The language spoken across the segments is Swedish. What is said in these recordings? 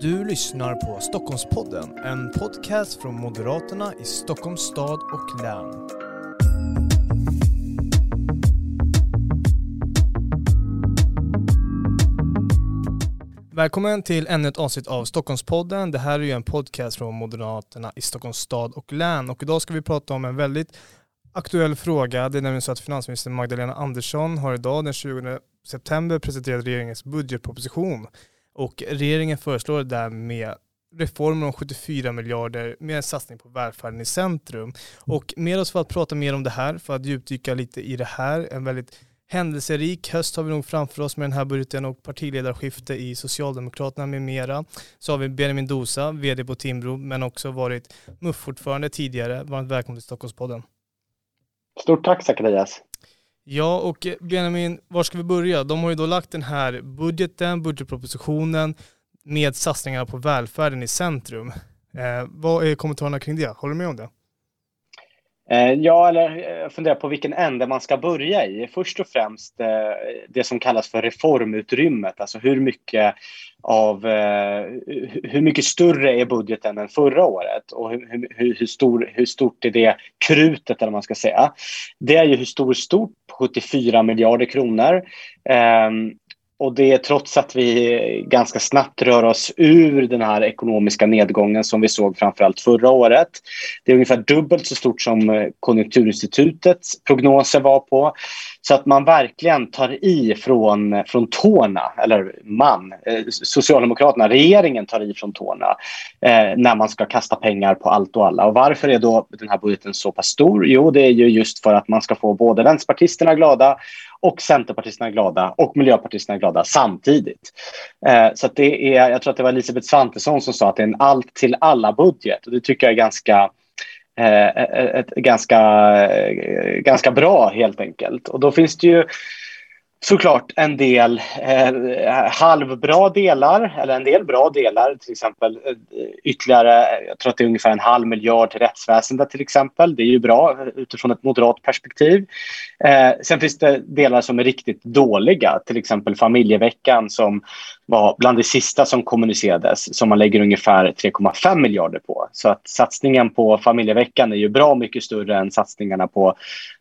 Du lyssnar på Stockholmspodden, en podcast från Moderaterna i Stockholms stad och län. Välkommen till ännu ett avsnitt av Stockholmspodden. Det här är ju en podcast från Moderaterna i Stockholms stad och län och idag ska vi prata om en väldigt aktuell fråga. Det är nämligen så att finansminister Magdalena Andersson har idag den 20 september presenterat regeringens budgetproposition och regeringen föreslår därmed reformer om 74 miljarder med en satsning på välfärden i centrum. Och med oss för att prata mer om det här, för att djupdyka lite i det här, en väldigt händelserik höst har vi nog framför oss med den här budgeten och partiledarskifte i Socialdemokraterna med mera. Så har vi Benjamin Dosa, vd på Timbro, men också varit MUF-ordförande tidigare. Varmt välkommen till Stockholmspodden. Stort tack Zacharias. Ja, och eh, Benjamin, var ska vi börja? De har ju då lagt den här budgeten, budgetpropositionen med satsningarna på välfärden i centrum. Eh, vad är kommentarerna kring det? Håller du med om det? Eh, ja, eller eh, jag funderar på vilken ände man ska börja i. Först och främst eh, det som kallas för reformutrymmet, alltså hur mycket av hur mycket större är budgeten än förra året och hur, hur, hur, stor, hur stort är det krutet eller man ska säga. Det är ju hur stor stort 74 miljarder kronor. Ehm, och det är trots att vi ganska snabbt rör oss ur den här ekonomiska nedgången som vi såg framförallt förra året. Det är ungefär dubbelt så stort som eh, Konjunkturinstitutets prognoser var på. Så att man verkligen tar i från, från tårna, eller man, eh, Socialdemokraterna, regeringen tar i från tårna eh, när man ska kasta pengar på allt och alla. Och varför är då den här budgeten så pass stor? Jo, det är ju just för att man ska få både vänsterpartisterna glada och centerpartisterna är glada och miljöpartisterna är glada samtidigt. Eh, så det är, jag tror att det var Elisabeth Svantesson som sa att det är en allt till alla budget och det tycker jag är ganska eh, ett, ganska, eh, ganska bra helt enkelt. Och då finns det ju såklart en del eh, halvbra delar, eller en del bra delar, till exempel eh, ytterligare, jag tror att det är ungefär en halv miljard till rättsväsendet till exempel. Det är ju bra eh, utifrån ett moderat perspektiv. Eh, sen finns det delar som är riktigt dåliga, till exempel familjeveckan som var bland det sista som kommunicerades som man lägger ungefär 3,5 miljarder på. Så att satsningen på familjeveckan är ju bra mycket större än satsningarna på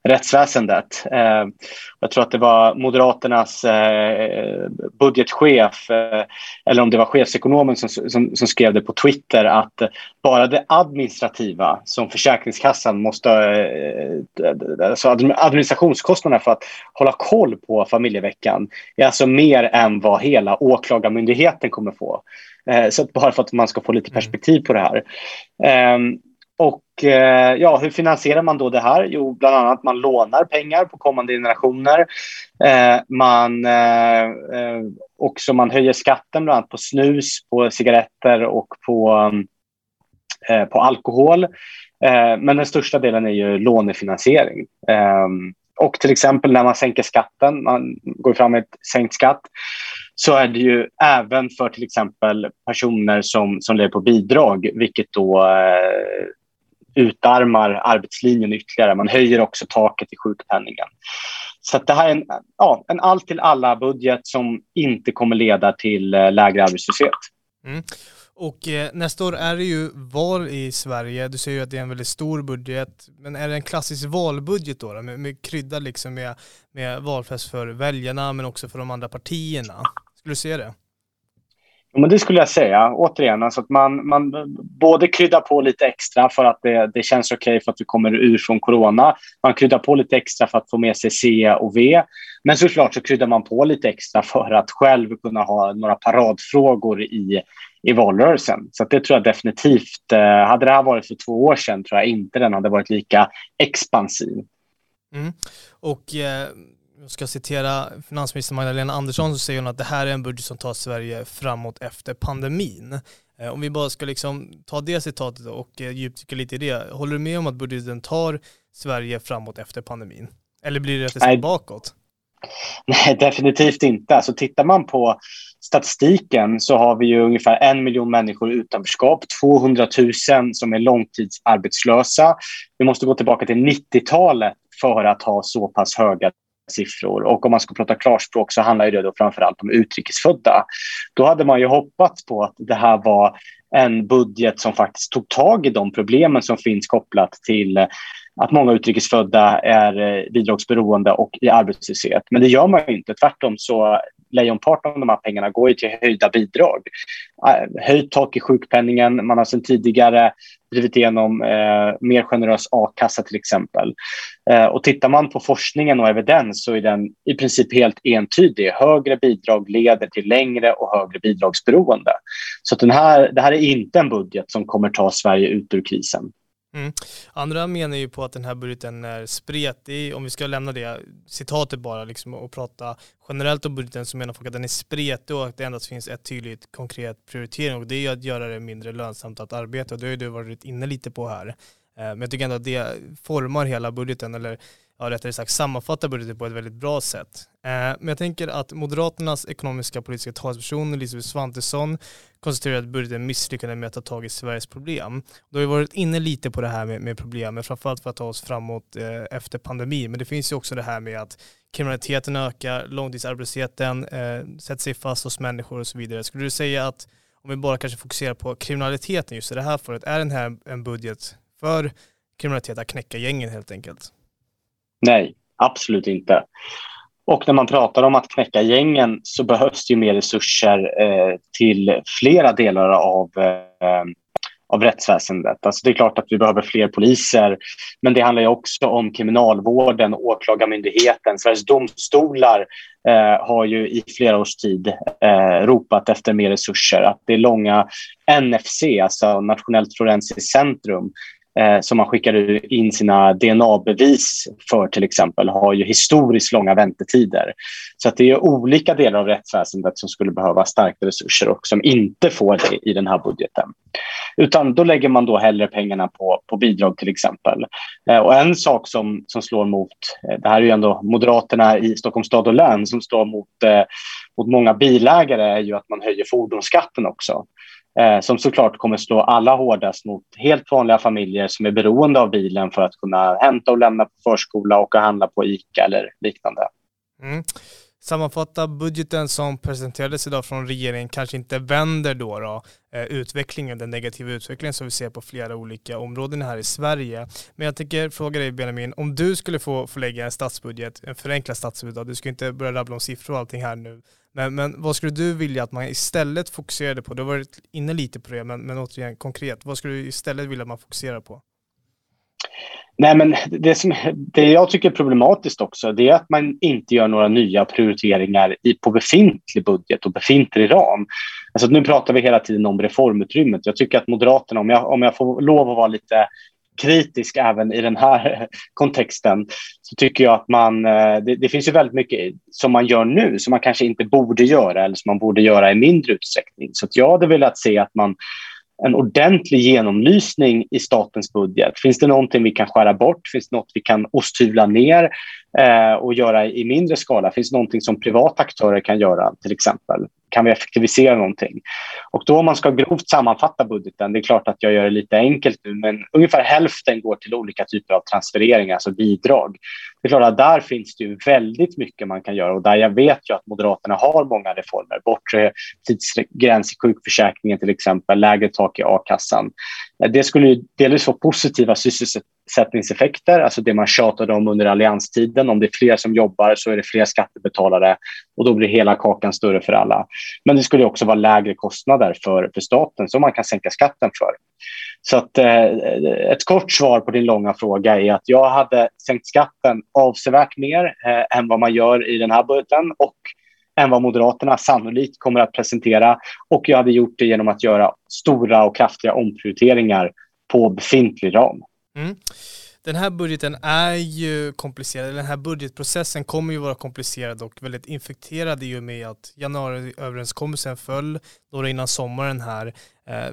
rättsväsendet. Eh, jag tror att det var Moderaternas eh, budgetchef eh, eller om det var chefsekonomen som, som, som, skrev det på Twitter att bara det administrativa som Försäkringskassan måste... Eh, alltså administrationskostnaderna för att hålla koll på familjeveckan är alltså mer än vad hela åklagaren Åklagarmyndigheten kommer få. Eh, så bara för att man ska få lite mm. perspektiv på det här. Eh, och eh, ja, hur finansierar man då det här? Jo, bland annat man lånar pengar på kommande generationer. Eh, man också man höjer skatten bland annat på snus, på cigaretter och på, på alkohol. men den största delen är ju lånefinansiering. och till exempel när man sänker skatten, man går fram med ett sänkt skatt, så är det ju även för till exempel personer som, som lever på bidrag, vilket då eh, utarmar arbetslinjen ytterligare. Man höjer också taket i sjukpenningen. Så det här är en, ja, en allt till alla-budget som inte kommer leda till eh, lägre arbetslöshet. Mm. Och eh, nästa år är det ju val i Sverige. Du säger ju att det är en väldigt stor budget. Men är det en klassisk valbudget då? då med, med krydda liksom med, med valfest för väljarna men också för de andra partierna? Skulle du säga det? Ja, men det skulle jag säga. Återigen, alltså att man, man både kryddar på lite extra för att det, det känns okej okay för att vi kommer ur från corona. Man kryddar på lite extra för att få med sig C och V. Men såklart så kryddar man på lite extra för att själv kunna ha några paradfrågor i, i valrörelsen. Så det tror jag definitivt. Eh, hade det här varit för två år sedan tror jag inte den hade varit lika expansiv. Mm. Och eh, jag ska citera finansminister Magdalena Andersson så säger hon att det här är en budget som tar Sverige framåt efter pandemin. Eh, om vi bara ska liksom ta det citatet och eh, djupdyka lite i det. Håller du med om att budgeten tar Sverige framåt efter pandemin? Eller blir det ett steg bakåt? Nej, definitivt inte. Alltså, tittar man på statistiken så har vi ju ungefär en miljon människor i utanförskap, 200 000 som är långtidsarbetslösa. Vi måste gå tillbaka till 90-talet för att ha så pass höga siffror. Och om man ska prata klarspråk så handlar det då framförallt om utrikesfödda. Då hade man ju hoppats på att det här var en budget som faktiskt tog tag i de problemen som finns kopplat till eh, att många utrikesfödda är eh, bidragsberoende och i arbetslöshet. Men det gör man ju inte. Tvärtom så lejonparten av de här pengarna går ju till höjda bidrag. Eh, höjt tak i sjukpenningen. Man har sedan tidigare drivit igenom eh, mer generös a-kassa till exempel. Eh, och tittar man på forskningen och evidens så är den i princip helt entydig. Högre bidrag leder till längre och högre bidragsberoende. Så den här, det här är inte en budget som kommer ta Sverige ut ur krisen. Mm. Andra menar ju på att den här budgeten är spretig, om vi ska lämna det citatet bara liksom, och prata generellt om budgeten så menar folk att den är spretig och att det endast finns ett tydligt konkret prioritering och det är ju att göra det mindre lönsamt att arbeta och det har ju du varit inne lite på här. Eh, men jag tycker ändå att det formar hela budgeten eller ja, rättare sagt sammanfattar budgeten på ett väldigt bra sätt. Eh, men jag tänker att Moderaternas ekonomiska politiska talesperson Elisabeth Svantesson konstaterar att budgeten misslyckade med att ta tag i Sveriges problem. Då har vi varit inne lite på det här med, med problemen, framförallt för att ta oss framåt eh, efter pandemin. Men det finns ju också det här med att kriminaliteten ökar, långtidsarbetslösheten eh, sätter sig fast hos människor och så vidare. Skulle du säga att om vi bara kanske fokuserar på kriminaliteten just i det här fallet, är den här en budget för kriminalitet att knäcka gängen helt enkelt? Nej, absolut inte. Och när man pratar om att knäcka gängen så behövs det ju mer resurser eh, till flera delar av, eh, av rättsväsendet. Alltså det är klart att vi behöver fler poliser, men det handlar också om kriminalvården, åklagarmyndigheten, Sveriges domstolar eh, har ju i flera års tid eh, ropat efter mer resurser. Att det är långa NFC, alltså Nationellt forensiskt centrum, Eh, som man skickar in sina DNA-bevis för till exempel har ju historiskt långa väntetider. Så att det är olika delar av rättsväsendet som skulle behöva starka resurser och som inte får det i den här budgeten. Utan då lägger man då hellre pengarna på, på bidrag till exempel. Eh, och en sak som, som slår mot, eh, det här är ju ändå Moderaterna i Stockholms stad och län som står mot, eh, mot många bilägare är ju att man höjer fordonsskatten också eh, som såklart kommer slå alla hårdast mot helt vanliga familjer som är beroende av bilen för att kunna hämta och lämna på förskola och handla på ICA eller liknande. Mm. Sammanfatta budgeten som presenterades idag från regeringen kanske inte vänder då, då eh, utvecklingen, den negativa utvecklingen som vi ser på flera olika områden här i Sverige. Men jag tänker fråga dig Benjamin, om du skulle få, få lägga en statsbudget, en förenklad statsbudget, du ska inte börja rabbla om siffror och allting här nu, men, men vad skulle du vilja att man istället fokuserade på? Du har varit inne lite på det, men, men återigen konkret, vad skulle du istället vilja att man fokuserar på? Nej, men det, som, det jag tycker är problematiskt också det är att man inte gör några nya prioriteringar i, på befintlig budget och befintlig ram. Alltså, nu pratar vi hela tiden om reformutrymmet. Jag tycker att Moderaterna, om jag, om jag får lov att vara lite kritisk även i den här kontexten så tycker jag att man, eh, det, det, finns ju väldigt mycket som man gör nu som man kanske inte borde göra eller som man borde göra i mindre utsträckning. Så jag hade velat se att man en ordentlig genomlysning i statens budget. Finns det någonting vi kan skära bort? Finns det något vi kan osthyvla ner eh, och göra i mindre skala? Finns det någonting som privata aktörer kan göra till exempel? Kan vi effektivisera någonting? Och då om man ska grovt sammanfatta budgeten, det är klart att jag gör det lite enkelt nu, men ungefär hälften går till olika typer av transfereringar, alltså bidrag. Det är klart att där finns det ju väldigt mycket man kan göra och där jag vet ju att Moderaterna har många reformer. Bortre tidsgräns i sjukförsäkringen till exempel, lägre tak i a-kassan. Eh, det skulle ju delvis få positiva sysselsättningar sysselsättningseffekter, alltså det man tjatade om under allianstiden. Om det är fler som jobbar så är det fler skattebetalare och då blir hela kakan större för alla. Men det skulle också vara lägre kostnader för, för staten som man kan sänka skatten för. Så att, eh, ett kort svar på din långa fråga är att jag hade sänkt skatten avsevärt mer eh, än vad man gör i den här budgeten och än vad Moderaterna sannolikt kommer att presentera. Och jag hade gjort det genom att göra stora och kraftiga omprioriteringar på befintlig ram. Mm. Den här budgeten är ju komplicerad, den här budgetprocessen kommer ju vara komplicerad och väldigt infekterad i och med att januariöverenskommelsen föll några innan sommaren här. Eh,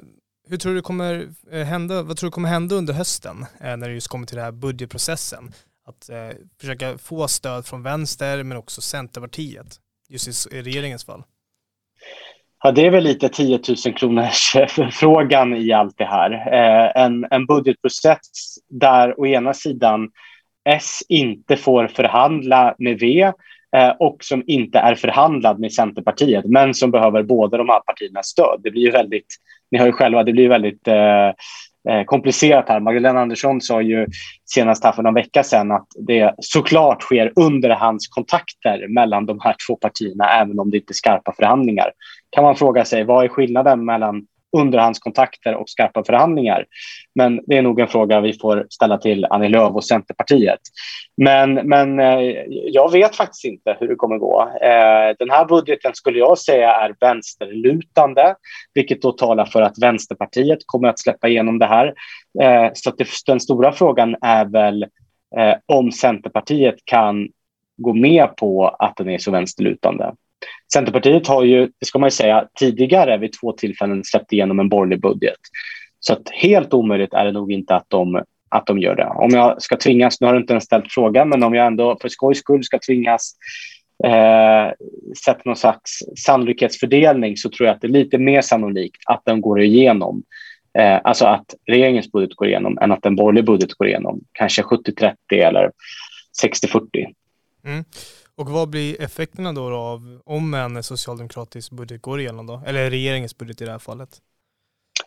hur tror du kommer eh, hända, vad tror du kommer hända under hösten eh, när det just kommer till den här budgetprocessen? Att eh, försöka få stöd från vänster men också Centerpartiet, just i regeringens fall. Ja, det är väl lite 10 000 kronors frågan i allt det här. Eh, en, en budgetprocess där å ena sidan S inte får förhandla med V Eh, och som inte är förhandlad med Centerpartiet, men som behöver båda de här partiernas stöd. Det blir ju väldigt, ni hör ju själva, det blir väldigt eh, eh, komplicerat här. Magdalena Andersson sa ju senast här för någon vecka sedan att det såklart sker underhandskontakter mellan de här två partierna, även om det inte är skarpa förhandlingar. Kan man fråga sig, vad är skillnaden mellan underhandskontakter och skarpa förhandlingar. Men det är nog en fråga vi får ställa till Annie Lööf och Centerpartiet. Men, men eh, jag vet faktiskt inte hur det kommer gå. Eh, den här budgeten skulle jag säga är vänsterlutande, vilket då talar för att Vänsterpartiet kommer att släppa igenom det här. Eh, så den stora frågan är väl om Centerpartiet kan gå med på att den är så vänsterlutande. Centerpartiet har ju, det ska man säga, tidigare vid två tillfällen släppt igenom en borgerlig budget. Så att helt omöjligt är det nog inte att de, att de gör det. Om jag ska tvingas, nu har du inte ens ställt frågan, men om jag ändå för skojs skull ska tvingas eh, sätta någon slags sannolikhetsfördelning så tror jag att det är lite mer sannolikt att den går igenom. Eh, alltså att regeringens budget går igenom än att en borgerlig budget går igenom. Kanske 70-30 eller 60-40. Mm. Och vad blir effekterna då, då av om en socialdemokratisk budget går igenom då? Eller regeringens budget i det här fallet?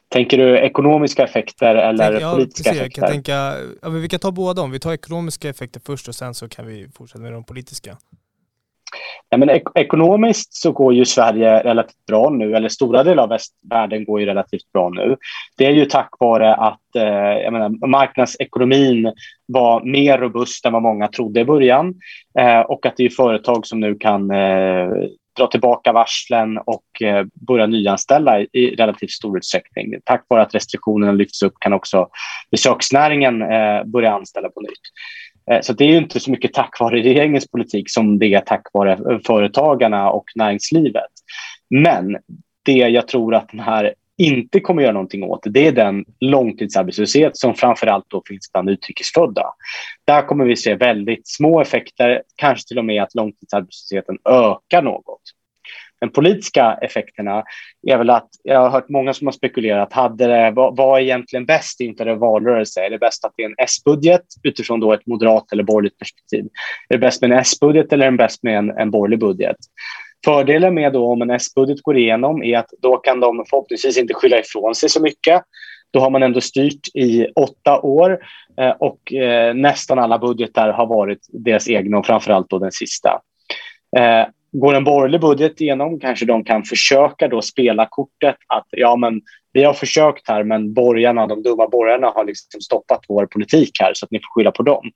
Tänker du ekonomiska effekter eller Tänk, ja, politiska precis, effekter? Jag kan tänka, ja, vi kan ta båda om. Vi tar ekonomiska effekter först och sen så kan vi fortsätta med de politiska. Ja, men ek ekonomiskt så går ju Sverige relativt bra nu, eller stora delar av västvärlden går ju relativt bra nu. Det är ju tack vare att eh, jag menar, marknadsekonomin var mer robust än vad många trodde i början eh, och att det är företag som nu kan eh, dra tillbaka varslen och eh, börja nyanställa i, i relativt stor utsträckning. Tack vare att restriktionerna lyfts upp kan också besöksnäringen eh, börja anställa på nytt. Eh, så det är inte så mycket tack vare regeringens politik som det är tack vare eh, företagarna och näringslivet. Men det jag tror att den här inte kommer göra någonting åt det är den långtidsarbetslöshet som framförallt då finns bland utrikesfödda. Där kommer vi se väldigt små effekter, kanske till och med att långtidsarbetslösheten ökar något. De politiska effekterna är väl att jag har hört många som har spekulerat, hade det, vad, vad är egentligen bäst inför en valrörelse? Är det bäst att det är en S-budget utifrån då ett moderat eller borgerligt perspektiv? Är det bäst med en S-budget eller är det bäst med en, en borgerlig budget? Fördelen med då om en S-budget går igenom är att då kan de förhoppningsvis inte skylla ifrån sig så mycket. Då har man ändå styrt i åtta år eh, och eh, nästan alla budgetar har varit deras egna och framförallt då den sista. Eh, Går en borgerlig budget igenom kanske de kan försöka då spela kortet att ja, men vi har försökt här, men borgarna, de dumma borgarna har liksom stoppat vår politik här så att ni får skylla på dem.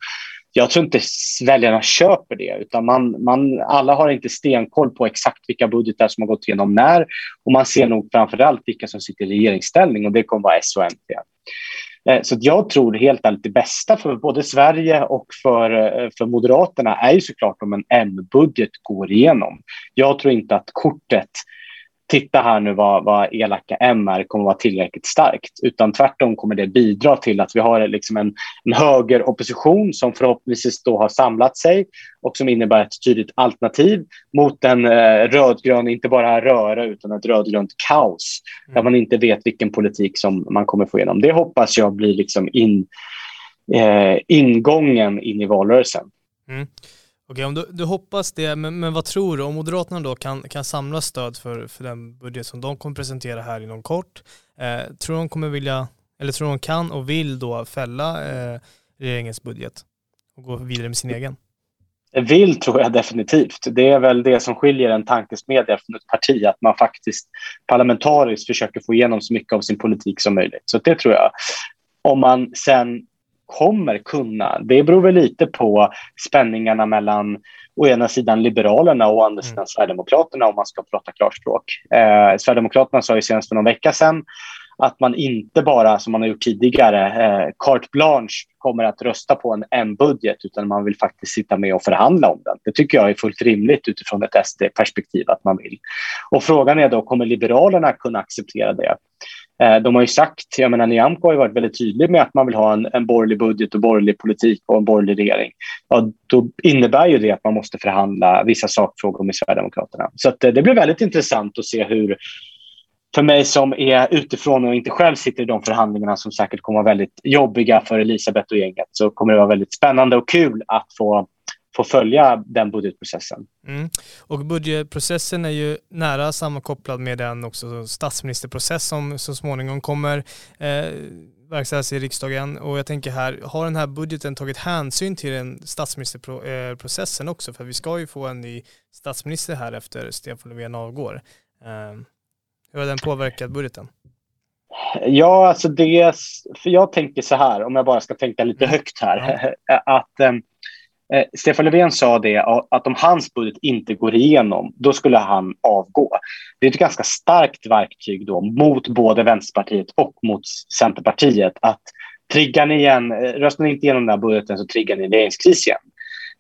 Jag tror inte väljarna köper det, utan man, man, alla har inte stenkoll på exakt vilka budgetar som har gått igenom när och man ser nog framför allt vilka som sitter i regeringsställning och det kommer vara S och MP. Eh, så jag tror helt ärligt det bästa för både Sverige och för, eh, för Moderaterna är ju såklart om en M-budget går igenom. Jag tror inte att kortet titta här nu vad, vad elaka M är kommer vara tillräckligt starkt. Utan tvärtom kommer det bidra till att vi har liksom en, en högeropposition som förhoppningsvis då har samlat sig och som innebär ett tydligt alternativ mot en eh, rödgrön, inte bara röra utan ett rödgrönt kaos mm. där man inte vet vilken politik som man kommer få igenom. Det hoppas jag blir liksom in, eh, ingången in i valrörelsen. Mm. Okej, om du, du hoppas det, men, men vad tror du? Om Moderaterna då kan, kan samla stöd för, för den budget som de kommer presentera här inom kort, eh, tror de kommer vilja, eller tror de kan och vill då fälla eh, regeringens budget och gå vidare med sin egen? Vill tror jag definitivt. Det är väl det som skiljer en tankesmedja från ett parti, att man faktiskt parlamentariskt försöker få igenom så mycket av sin politik som möjligt. Så det tror jag. Om man sen kommer kunna. Det beror väl lite på spänningarna mellan å ena sidan Liberalerna och å andra sidan mm. Sverigedemokraterna om man ska prata klarspråk. Eh, Sverigedemokraterna sa ju senast för någon vecka sedan att man inte bara, som man har gjort tidigare, eh, carte blanche kommer att rösta på en M-budget utan man vill faktiskt sitta med och förhandla om den. Det tycker jag är fullt rimligt utifrån ett SD-perspektiv att man vill. Och frågan är då, kommer Liberalerna kunna acceptera det? Eh, de har ju sagt, jag menar Nyamko har ju varit väldigt tydlig med att man vill ha en, en borgerlig budget och borgerlig politik och en borgerlig regering. Ja, då innebär ju det att man måste förhandla vissa sakfrågor med Sverigedemokraterna. Så att, eh, det blir väldigt intressant att se hur för mig som är utifrån och inte själv sitter i de förhandlingarna som säkert kommer vara väldigt jobbiga för Elisabeth och gänget så kommer det vara väldigt spännande och kul att få få följa den budgetprocessen. Mm. Och budgetprocessen är ju nära sammankopplad med den också statsministerprocess som så småningom kommer eh, verkställas i riksdagen. Och jag tänker här, har den här budgeten tagit hänsyn till den statsministerprocessen också? För vi ska ju få en ny statsminister här efter Stefan Löfven avgår. Eh, hur har den påverkat budgeten? Ja, alltså det, för jag tänker så här, om jag bara ska tänka lite mm. högt här, att um, Eh, Stefan Löfven sa det att om hans budget inte går igenom, då skulle han avgå. Det är ett ganska starkt verktyg då mot både Vänsterpartiet och mot Centerpartiet att triggar ni igen, eh, röstar ni inte igenom den här budgeten så triggar ni regeringskris igen.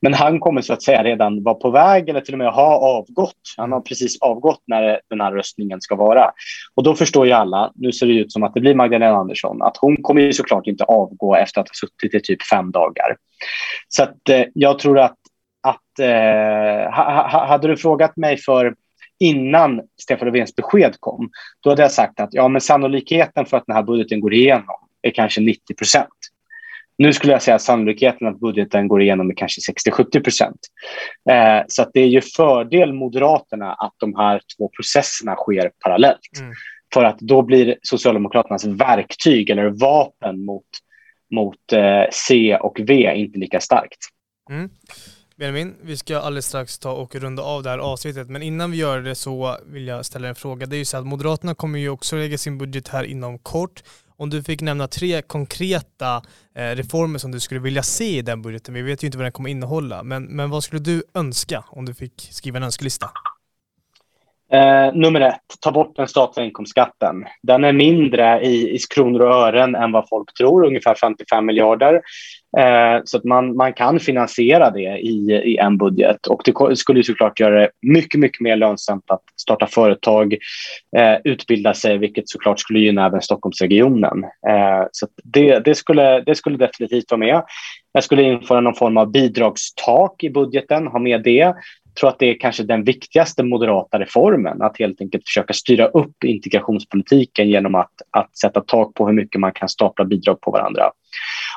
Men han kommer så att säga redan vara på väg eller till och med ha avgått. Han har precis avgått när den här röstningen ska vara. Och då förstår ju alla, nu ser det ut som att det blir Magdalena Andersson, att hon kommer ju såklart inte avgå efter att ha suttit i typ fem dagar. Så att, eh, jag tror att, att eh, ha, hade du frågat mig för innan Stefan Löfvens besked kom, då hade jag sagt att ja, men sannolikheten för att den här budgeten går igenom är kanske 90 procent. Nu skulle jag säga att sannolikheten att budgeten går igenom är kanske 60-70 procent. Eh, så det är ju fördel Moderaterna att de här två processerna sker parallellt. Mm. För att då blir Socialdemokraternas verktyg eller vapen mot, mot eh, C och V inte lika starkt. Mm. Benjamin, vi ska alldeles strax ta och runda av det här avsnittet, men innan vi gör det så vill jag ställa en fråga. Det är ju så att Moderaterna kommer ju också lägga sin budget här inom kort om du fick nämna tre konkreta eh, reformer som du skulle vilja se i den budgeten, vi vet ju inte vad den kommer innehålla, men, men vad skulle du önska om du fick skriva en önskelista? Eh, nummer ett, ta bort den statliga inkomstskatten. Den är mindre i, i kronor och ören än vad folk tror, ungefär 55 miljarder. Eh, så att man, man kan finansiera det i, i en budget. Och det skulle såklart göra det mycket, mycket mer lönsamt att starta företag, eh, utbilda sig, vilket såklart skulle gynna även Stockholmsregionen. Eh, så det, det, skulle, det skulle definitivt vara med. Jag skulle införa någon form av bidragstak i budgeten, ha med det tror att det är kanske den viktigaste moderata reformen, att helt enkelt försöka styra upp integrationspolitiken genom att, att sätta tak på hur mycket man kan stapla bidrag på varandra.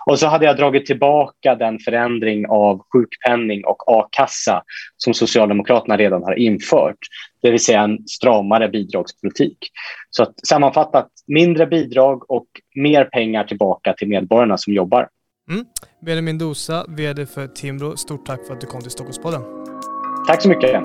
Och så hade jag dragit tillbaka den förändring av sjukpenning och a-kassa som Socialdemokraterna redan har infört, det vill säga en stramare bidragspolitik. Så att sammanfattat, mindre bidrag och mer pengar tillbaka till medborgarna som jobbar. Mm. Benjamin Dosa, VD för Timbro, stort tack för att du kom till Stockholmspodden. Tack så mycket.